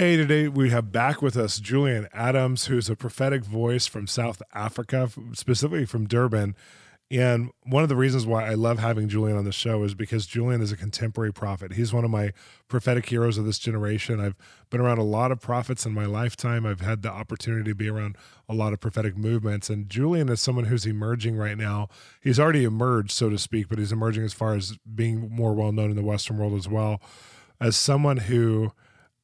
Hey, today we have back with us Julian Adams, who's a prophetic voice from South Africa, specifically from Durban. And one of the reasons why I love having Julian on the show is because Julian is a contemporary prophet. He's one of my prophetic heroes of this generation. I've been around a lot of prophets in my lifetime. I've had the opportunity to be around a lot of prophetic movements. And Julian is someone who's emerging right now. He's already emerged, so to speak, but he's emerging as far as being more well known in the Western world as well as someone who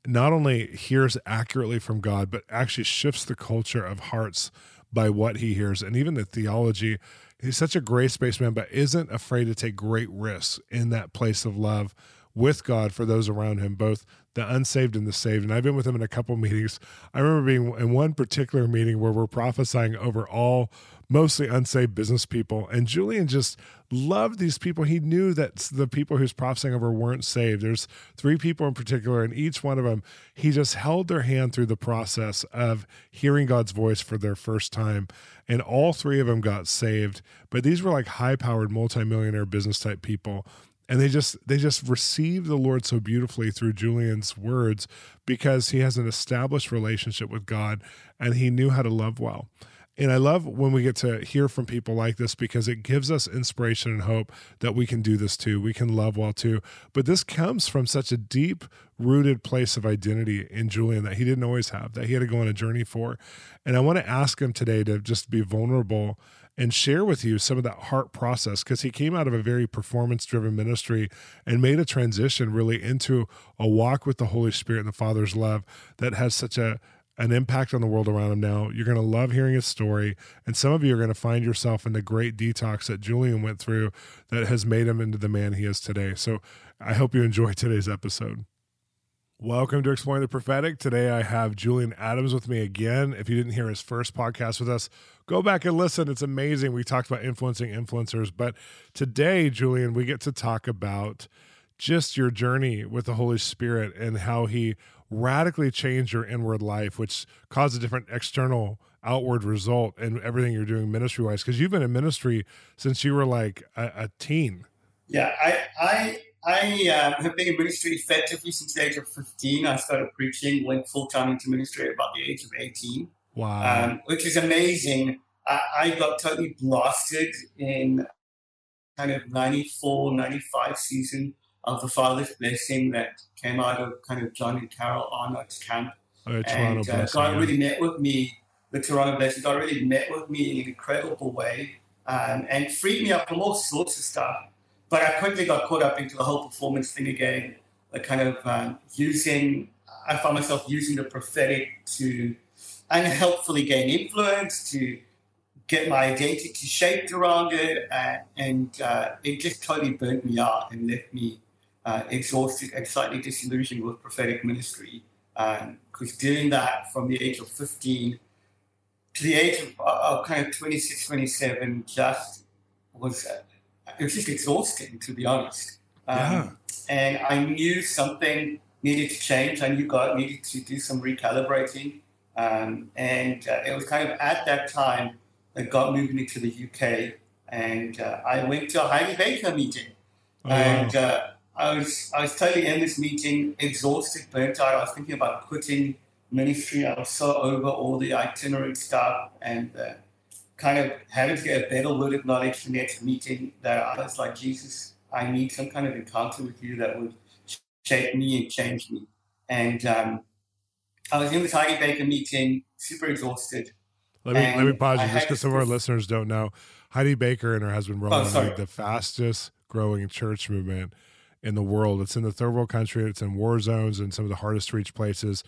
not only hears accurately from God, but actually shifts the culture of hearts by what he hears and even the theology. He's such a grace based man, but isn't afraid to take great risks in that place of love with God for those around him, both the unsaved and the saved. And I've been with him in a couple meetings. I remember being in one particular meeting where we're prophesying over all mostly unsaved business people. And Julian just loved these people. He knew that the people who's prophesying over weren't saved. There's three people in particular, and each one of them, he just held their hand through the process of hearing God's voice for their first time. And all three of them got saved. But these were like high powered, multimillionaire business type people and they just they just receive the lord so beautifully through julian's words because he has an established relationship with god and he knew how to love well and I love when we get to hear from people like this because it gives us inspiration and hope that we can do this too. We can love well too. But this comes from such a deep rooted place of identity in Julian that he didn't always have, that he had to go on a journey for. And I want to ask him today to just be vulnerable and share with you some of that heart process because he came out of a very performance driven ministry and made a transition really into a walk with the Holy Spirit and the Father's love that has such a an impact on the world around him now. You're going to love hearing his story. And some of you are going to find yourself in the great detox that Julian went through that has made him into the man he is today. So I hope you enjoy today's episode. Welcome to Exploring the Prophetic. Today I have Julian Adams with me again. If you didn't hear his first podcast with us, go back and listen. It's amazing. We talked about influencing influencers, but today, Julian, we get to talk about just your journey with the Holy Spirit and how he radically change your inward life, which caused a different external outward result in everything you're doing ministry wise? Because you've been in ministry since you were like a, a teen. Yeah, I I I uh, have been in ministry effectively since the age of 15. I started preaching, went full time into ministry about the age of 18. Wow, um, which is amazing. I, I got totally blasted in kind of 94, 95 season of the Father's blessing that came out of kind of John and Carol Arnott's camp. Oh, and uh, God yeah. really met with me, the Toronto blessing. God really met with me in an incredible way um, and freed me up from all sorts of stuff. But I quickly got caught up into the whole performance thing again, like kind of um, using, I found myself using the prophetic to unhelpfully gain influence, to get my identity shaped around it, uh, and uh, it just totally burnt me out and left me uh, exhausted and slightly disillusioned with prophetic ministry. Because um, doing that from the age of 15 to the age of uh, kind of 26, 27 just was, uh, it was just exhausting, to be honest. Um, yeah. And I knew something needed to change. I knew God needed to do some recalibrating. Um, and uh, it was kind of at that time that God moved me to the UK. And uh, I went to a Heidi Baker meeting. Oh, and wow. I was I was totally in this meeting, exhausted, burnt out. I was thinking about quitting ministry. I was so over all the itinerant stuff and uh, kind of having to get a better word of knowledge for next meeting. That I was like, Jesus, I need some kind of encounter with you that would shape me and change me. And um, I was in this Heidi Baker meeting, super exhausted. Let me let me pause you just because some of our listeners don't know. Heidi Baker and her husband Roland oh, lead the fastest growing church movement in the world. It's in the third world country. It's in war zones and some of the hardest to reach places.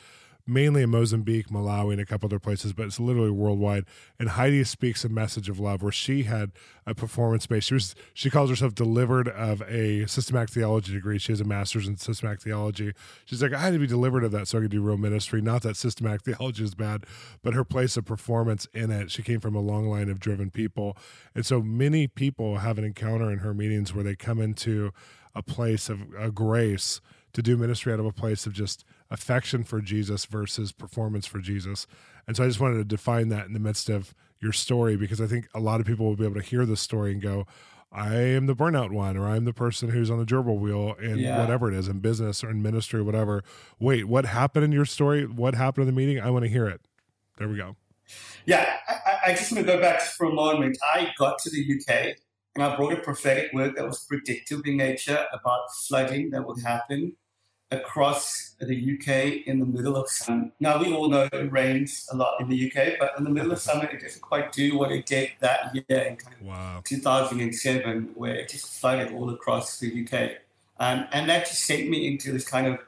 mainly in Mozambique, Malawi, and a couple other places, but it's literally worldwide. And Heidi speaks a message of love where she had a performance based. She was she calls herself delivered of a systematic theology degree. She has a master's in systematic theology. She's like, I had to be delivered of that so I could do real ministry. Not that systematic theology is bad, but her place of performance in it. She came from a long line of driven people, and so many people have an encounter in her meetings where they come into a place of a grace to do ministry out of a place of just affection for Jesus versus performance for Jesus. And so I just wanted to define that in the midst of your story because I think a lot of people will be able to hear this story and go, I am the burnout one, or I'm the person who's on the gerbil wheel and yeah. whatever it is in business or in ministry or whatever. Wait, what happened in your story? What happened in the meeting? I want to hear it. There we go. Yeah, I, I just want to go back for a moment. I got to the UK and I brought a prophetic word that was predictive in nature about flooding that would happen across the UK in the middle of summer. Now, we all know it rains a lot in the UK, but in the middle of summer, it doesn't quite do what it did that year in kind of wow. 2007, where it just flooded all across the UK. Um, and that just sent me into this kind of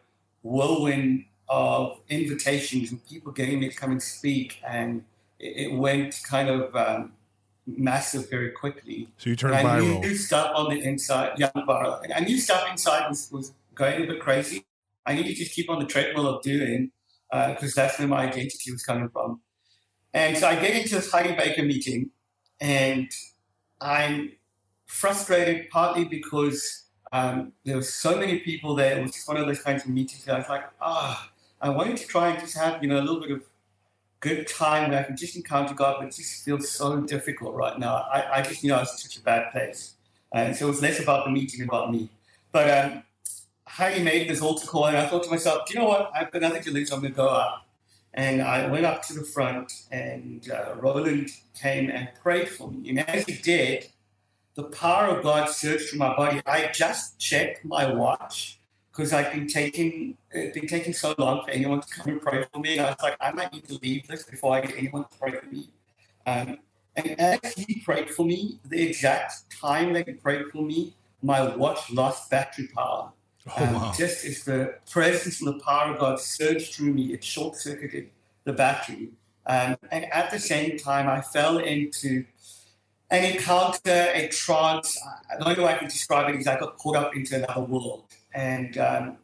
whirlwind of invitations and people getting me to come and speak. And it, it went kind of um, massive very quickly. So you turned and viral. I knew stuff on the inside, yeah, viral. I knew stuff inside was, was going a bit crazy. I need to just keep on the treadmill of doing because uh, that's where my identity was coming from. And so I get into this Heidi Baker meeting and I'm frustrated partly because um, there were so many people there. It was just one of those kinds of meetings that I was like, ah, oh, I wanted to try and just have, you know, a little bit of good time where I can just encounter God, but it just feels so difficult right now. I, I just knew I was in such a bad place. And so it was less about the meeting about me. But um, Heidi made this altar call, and I thought to myself, do you know what? I've got nothing to lose. I'm going to go up. And I went up to the front, and uh, Roland came and prayed for me. And as he did, the power of God surged through my body. I just checked my watch because I've been taking it's been taking so long for anyone to come and pray for me. And I was like, I might need to leave this before I get anyone to pray for me. Um, and as he prayed for me, the exact time that he prayed for me, my watch lost battery power. Oh, um, wow. Just as the presence and the power of God surged through me, it short circuited the battery. Um, and at the same time, I fell into an encounter, a trance. The only way I can describe it is I got caught up into another world. And um,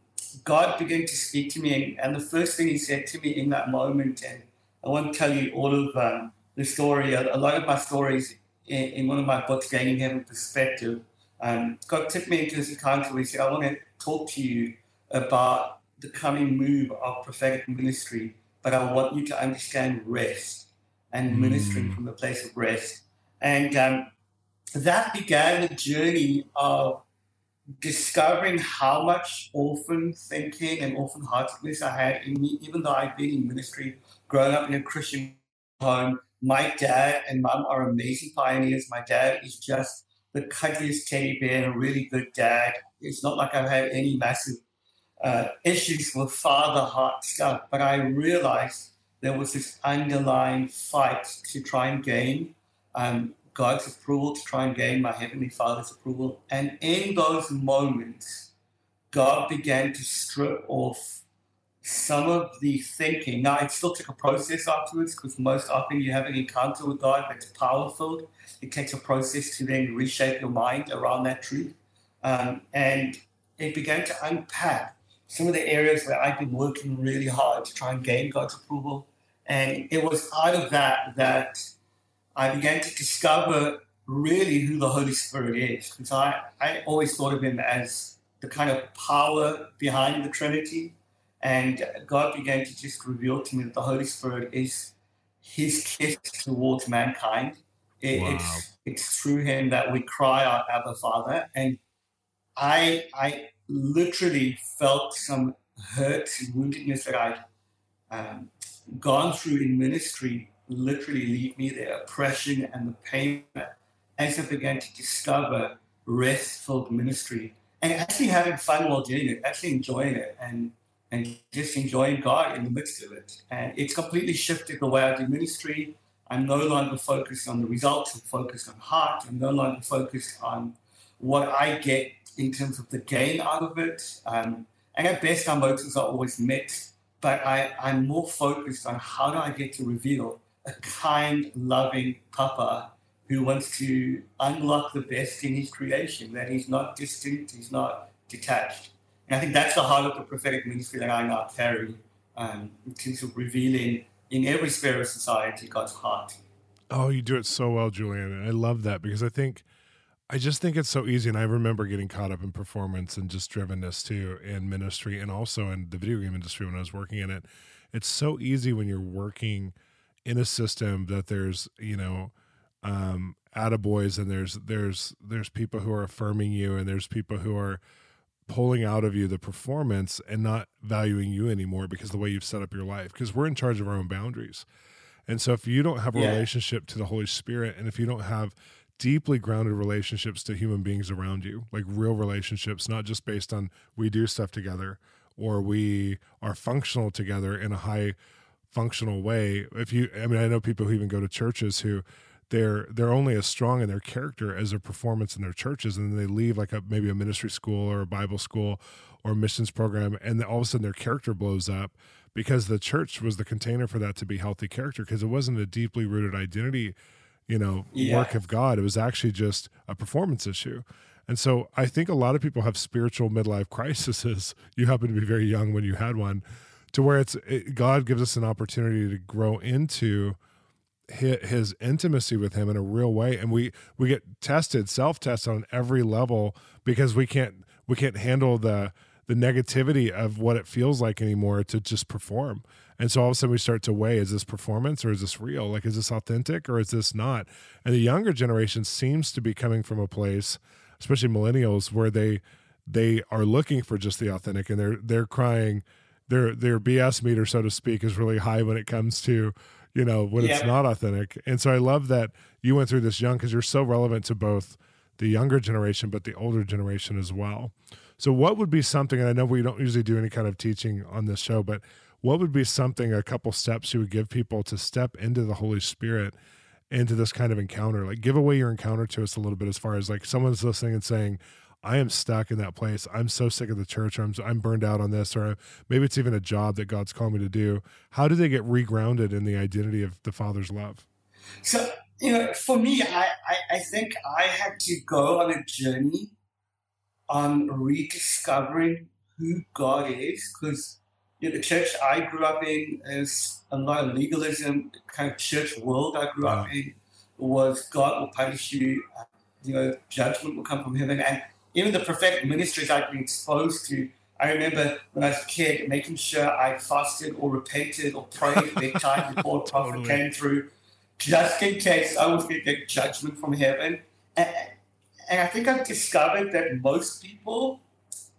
God began to speak to me. And, the first thing He said to me in that moment, and I won't tell you all of um, the story, a, a, lot of my stories in, in, one of my books, Gaining Heaven Perspective. Um, God took me into this encounter where He said, I want to talk to you about the coming move of prophetic ministry, but I want you to understand rest and mm. ministering from the place of rest. And um, that began the journey of discovering how much orphan thinking and orphan heartedness I had in me, even though I'd been in ministry, growing up in a Christian home. My dad and mom are amazing pioneers. My dad is just the cuddliest teddy bear and a really good dad. It's not like I've had any massive uh, issues with father heart stuff, but I realized there was this underlying fight to try and gain um, God's approval, to try and gain my Heavenly Father's approval. And in those moments, God began to strip off some of the thinking. Now, it still took a process afterwards because most often you have an encounter with God that's powerful. It takes a process to then reshape your mind around that truth. Um, and it began to unpack some of the areas where I've been working really hard to try and gain God's approval. And it was out of that that I began to discover really who the Holy Spirit is. Because I, I always thought of him as the kind of power behind the Trinity. And God began to just reveal to me that the Holy Spirit is his kiss towards mankind. It, wow. It's it's through him that we cry out, Abba Father. And I I literally felt some hurt and woundedness that I'd um, gone through in ministry literally leave me the oppression and the pain as I began to discover restful ministry and actually having fun while doing it, actually enjoying it and and just enjoying God in the midst of it. And it's completely shifted the way I do ministry. I'm no longer focused on the results, I'm focused on heart, I'm no longer focused on what I get in terms of the gain out of it. Um, and at best, our motives are always mixed but I, I'm more focused on how do I get to reveal a kind, loving Papa who wants to unlock the best in his creation, that he's not distant, he's not detached. And I think that's the heart of the prophetic ministry that I now carry um, in terms of revealing in every sphere of society God's heart. Oh, you do it so well, Julian. And I love that because I think I just think it's so easy. And I remember getting caught up in performance and just drivenness too in ministry and also in the video game industry when I was working in it. It's so easy when you're working in a system that there's, you know, um, attaboys and there's there's there's people who are affirming you and there's people who are pulling out of you the performance and not valuing you anymore because the way you've set up your life. Because we're in charge of our own boundaries. And so if you don't have a yeah. relationship to the Holy Spirit and if you don't have deeply grounded relationships to human beings around you, like real relationships, not just based on we do stuff together or we are functional together in a high functional way. If you, I mean, I know people who even go to churches who they're they're only as strong in their character as their performance in their churches, and then they leave like a maybe a ministry school or a Bible school or a missions program, and all of a sudden their character blows up because the church was the container for that to be healthy character because it wasn't a deeply rooted identity you know yeah. work of god it was actually just a performance issue and so i think a lot of people have spiritual midlife crises you happen to be very young when you had one to where it's it, god gives us an opportunity to grow into his, his intimacy with him in a real way and we we get tested self tested on every level because we can't we can't handle the the negativity of what it feels like anymore to just perform and so all of a sudden we start to weigh is this performance or is this real? Like, is this authentic or is this not? And the younger generation seems to be coming from a place, especially millennials, where they they are looking for just the authentic and they're they're crying their their BS meter, so to speak, is really high when it comes to, you know, when yeah. it's not authentic. And so I love that you went through this young because you're so relevant to both the younger generation but the older generation as well. So what would be something, and I know we don't usually do any kind of teaching on this show, but what would be something, a couple steps you would give people to step into the Holy Spirit into this kind of encounter? Like, give away your encounter to us a little bit as far as like someone's listening and saying, I am stuck in that place. I'm so sick of the church, I'm, I'm burned out on this, or maybe it's even a job that God's called me to do. How do they get regrounded in the identity of the Father's love? So, you know, for me, I, I, I think I had to go on a journey on rediscovering who God is because you know, the church I grew up in is a lot of legalism, kind of church world I grew up in was God will punish you, you know, judgment will come from heaven. And even the prophetic ministries I've been exposed to, I remember when I was a kid making sure I fasted or repented or prayed bedtime before a prophet totally. came through, just in case I was going to get judgment from heaven. And, and I think I've discovered that most people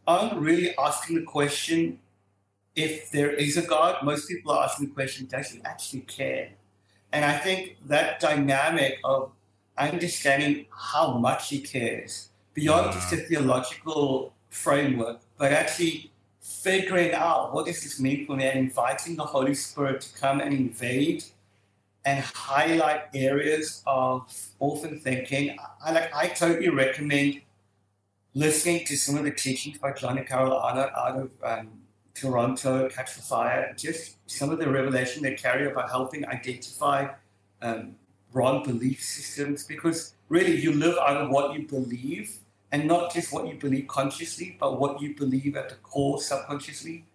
aren't really asking the question if there is a God, most people are asking the question, does he actually care? And I think that dynamic of understanding how much he cares beyond just a theological framework, but actually figuring out what does this mean for me and inviting the Holy Spirit to come and invade and highlight areas of orphan thinking. I like I totally recommend listening to some of the teachings by John and Carol Arnott out of um, Toronto, Catch the Fire, just some of the revelation they carry about helping identify um, wrong belief systems because really you live out of what you believe and not just what you believe consciously, but what you believe at the core subconsciously.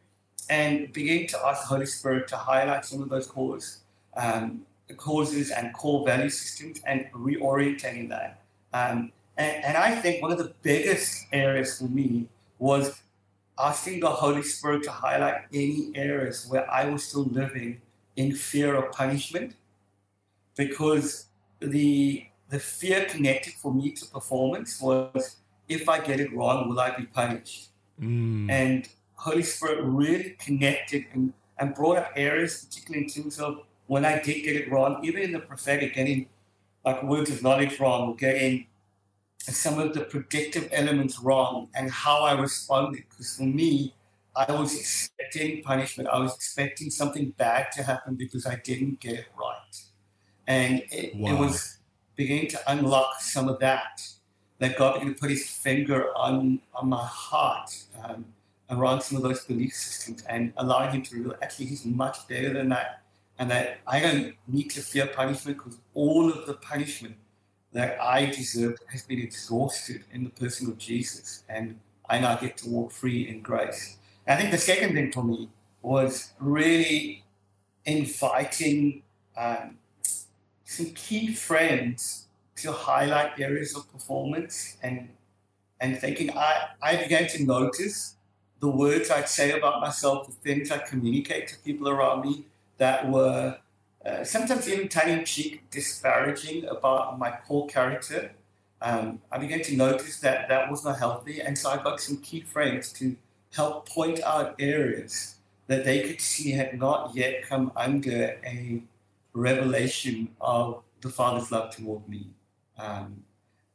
And begin to ask the Holy Spirit to highlight some of those cores, um, causes and core value systems and reorientating that. Um, and, and I think one of the biggest areas for me was asking the Holy Spirit to highlight any areas where I was still living in fear of punishment because the the fear connected for me to performance was if I get it wrong, will I be punished? Mm. And Holy Spirit really connected and, and brought up areas, particularly in terms of when I did get it wrong, even in the prophetic, getting like words of knowledge wrong, getting some of the predictive elements wrong and how I responded. Because for me, I was expecting punishment. I was expecting something bad to happen because I didn't get it right. And it, wow. it was beginning to unlock some of that. That God began to put his finger on, on my heart um, around some of those belief systems and allowing him to realize actually he's much better than that. And that I don't need to fear punishment because all of the punishment that I deserved has been exhausted in the person of Jesus. And I now get to walk free in grace. I think the second thing for me was really inviting um, some key friends to highlight areas of performance and and thinking I, I began to notice the words I'd say about myself, the things I communicate to people around me that were uh, sometimes even tongue in cheek disparaging about my core character. Um, I began to notice that that was not healthy. And so I got some key friends to help point out areas that they could see had not yet come under a revelation of the Father's love toward me. Um,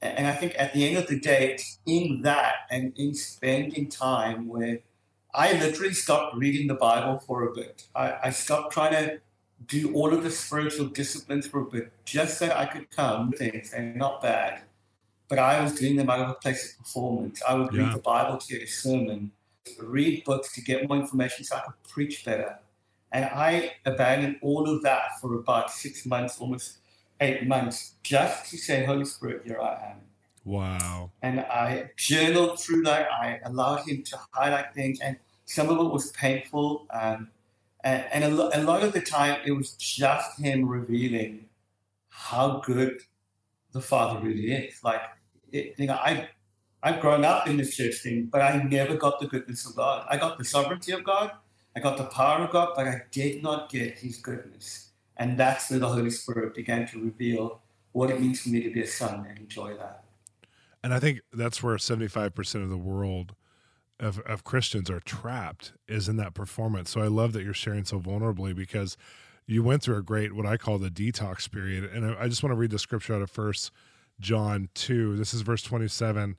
and I think at the end of the day, it's in that and in spending time where I literally stopped reading the Bible for a bit. I, I stopped trying to do all of the spiritual disciplines for a bit just so I could come things and not bad. But I was doing them out of a place of performance. I would yeah. read the Bible to get a sermon, read books to get more information so I could preach better. And I abandoned all of that for about six months, almost eight months just to say, Holy Spirit, here I am. Wow. And I journaled through that. I allowed him to highlight things, and some of it was painful. Um, and, and a, lo- a, lot of the time, it was just him revealing how good the Father really is. Like, it, you know, I, I've grown up in this church thing, but I never got the goodness of God. I got the sovereignty of God, I got the power of God, but I did not get His goodness. And that's where the Holy Spirit began to reveal what it means for me to be a son and enjoy that. And I think that's where 75% of the world of, of Christians are trapped is in that performance. So I love that you're sharing so vulnerably because you went through a great, what I call the detox period. And I just want to read the scripture out of first John 2. This is verse 27.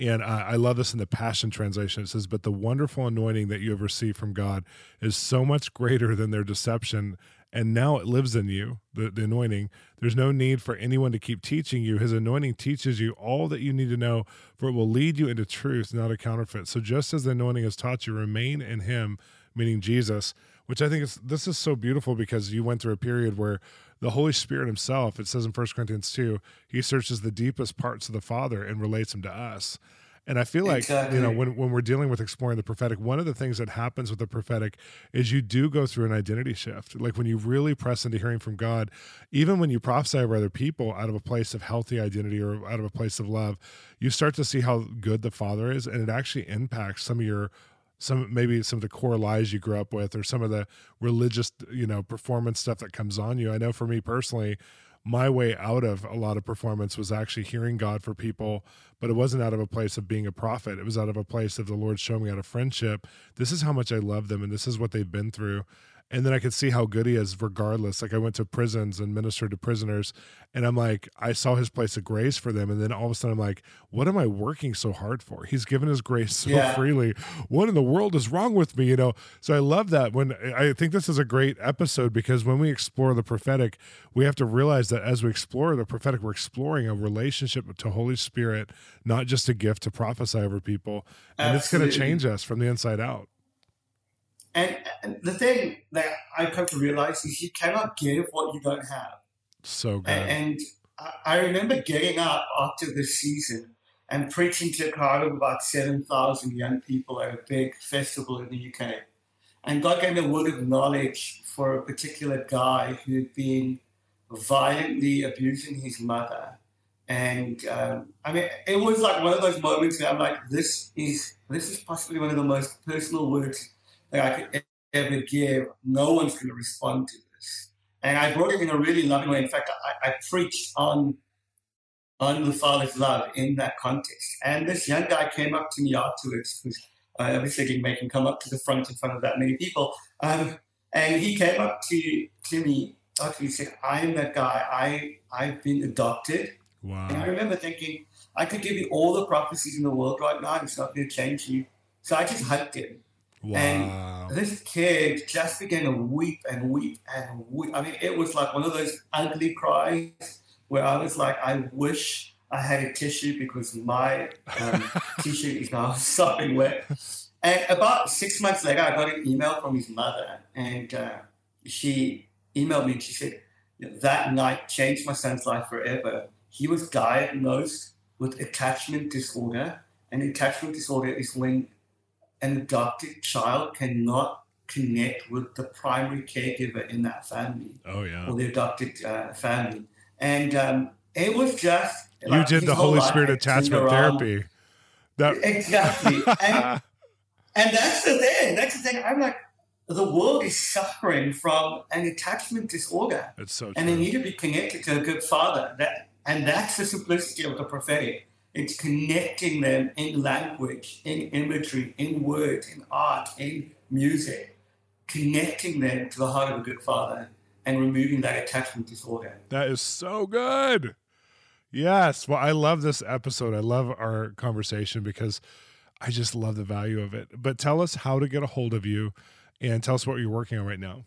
And I, I love this in the Passion Translation. It says, But the wonderful anointing that you have received from God is so much greater than their deception and now it lives in you, the, the anointing. There's no need for anyone to keep teaching you. His anointing teaches you all that you need to know, for it will lead you into truth, not a counterfeit. So just as the anointing has taught you, remain in him, meaning Jesus, which I think is this is so beautiful because you went through a period where the Holy Spirit himself, it says in 1 Corinthians 2, he searches the deepest parts of the Father and relates them to us. And I feel like, exactly. you know, when, when we're dealing with exploring the prophetic, one of the things that happens with the prophetic is you do go through an identity shift. Like when you really press into hearing from God, even when you prophesy over other people out of a place of healthy identity or out of a place of love, you start to see how good the Father is. And it actually impacts some of your some maybe some of the core lies you grew up with or some of the religious you know performance stuff that comes on you i know for me personally my way out of a lot of performance was actually hearing God for people, but it wasn't out of a place of being a prophet. It was out of a place of the Lord showing me out of friendship. This is how much I love them, and this is what they've been through and then I could see how good he is regardless. Like I went to prisons and ministered to prisoners and I'm like, I saw his place of grace for them. And then all of a sudden I'm like, what am I working so hard for? He's given his grace so yeah. freely. What in the world is wrong with me? You know? So I love that when I think this is a great episode because when we explore the prophetic, we have to realize that as we explore the prophetic, we're exploring a relationship to Holy Spirit, not just a gift to prophesy over people. And Absolutely. it's going to change us from the inside out. And, and, the thing that I come to realize is you cannot give what you don't have. So good. And, and I remember getting up after the season and preaching to a crowd of about 7,000 young people at a big festival in the UK. And God gave me a word of knowledge for a particular guy who'd been violently abusing his mother. And um, I mean, it was like one of those moments where I'm like, this is this is possibly one of the most personal words that I could ever give. No one's going to respond to this. And I brought it in a really loving way. In fact, I, I preached on on the Father's love in that context. And this young guy came up to me afterwards, because I obviously didn't make him come up to the front in front of that many people. Um, and he came up to, to me after he said, I am that guy. I, I've been adopted. Wow. And I remember thinking, I could give you all the prophecies in the world right now. And it's not going to change you. So I just hugged him. Wow. And this kid just began to weep and weep and weep. I mean, it was like one of those ugly cries where I was like, I wish I had a tissue because my um, tissue is now sopping wet. And about six months later, I got an email from his mother, and uh, she emailed me and she said, That night changed my son's life forever. He was diagnosed with attachment disorder. And attachment disorder is when an adopted child cannot connect with the primary caregiver in that family. Oh, yeah. Or the adopted uh, family. And um, it was just. You like, did the Holy Spirit attachment therapy. That... Exactly. and, and that's the thing. That's the thing. I'm like, the world is suffering from an attachment disorder. So true. And they need to be connected to a good father. That and that's the simplicity of the prophetic. It's connecting them in language, in imagery, in words, in art, in music, connecting them to the heart of a good father and removing that attachment disorder. That is so good. Yes. Well, I love this episode. I love our conversation because I just love the value of it. But tell us how to get a hold of you and tell us what you're working on right now.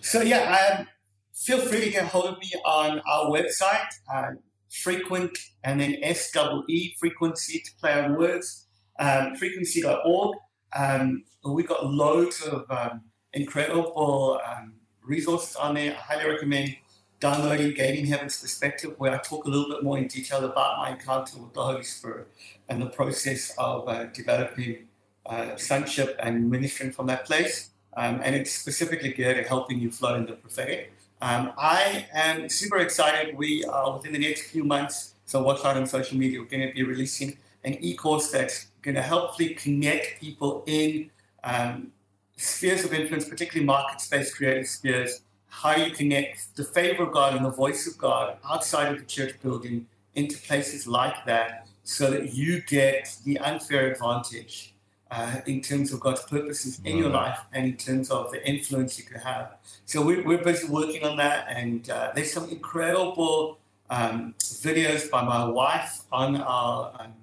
So, yeah, um, feel free to get a hold of me on our website, uh, frequent and then S double E, FrequentSee to play on words, um, frequentsee.org. Um, we've got loads of um, incredible um, resources on there. I highly recommend downloading Gaining Heaven's Perspective, where I talk a little bit more in detail about my encounter with the Holy Spirit and the process of uh, developing uh, sonship and ministering from that place. Um, and it's specifically geared at helping you flow in the prophetic. Um, I am super excited. We are within the next few months, so watch out on social media. We're going to be releasing an e-course that's going to helpfully connect people in um, spheres of influence, particularly market space creative spheres. How you connect the favor of God and the voice of God outside of the church building into places like that so that you get the unfair advantage uh, in terms of God's purposes in your life and in terms of the influence you can have. So we're, we're busy working on that, and uh, there's some incredible um, videos by my wife on our um,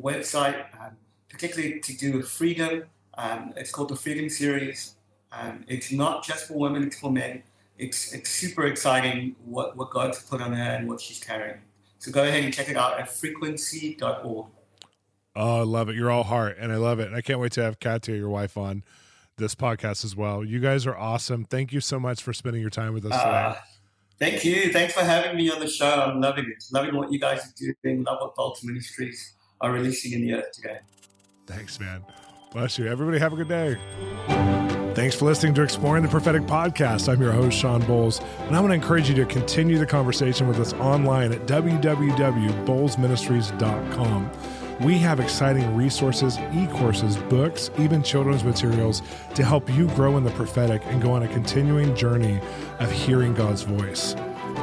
website, um, particularly to do with freedom. Um, it's called the Freedom Series. Um, it's not just for women; it's for men. It's, it's super exciting what, what God's put on her and what she's carrying. So go ahead and check it out at frequentsee.org. Oh, I love it. You're all heart, and I love it. And I can't wait to have Katia, your wife, on this podcast as well. You guys are awesome. Thank you so much for spending your time with us uh, today. Thank you. Thanks for having me on the show. I'm loving it. Loving what you guys are doing. Love what Bolz Ministries are releasing in the earth today. Thanks, man. Bless you. Everybody have a good day. Thanks for listening to Exploring the Prophetic Podcast. I'm your host, Shawn Bolz, and I want to encourage you to continue the conversation with us online at www.bolzministries.com. We have exciting resources, e courses, books, even children's materials to help you grow in the prophetic and go on a continuing journey of hearing God's voice.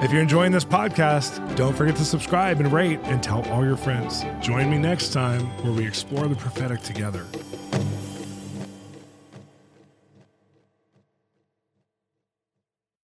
If you're enjoying this podcast, don't forget to subscribe and rate and tell all your friends. Join me next time where we explore the prophetic together.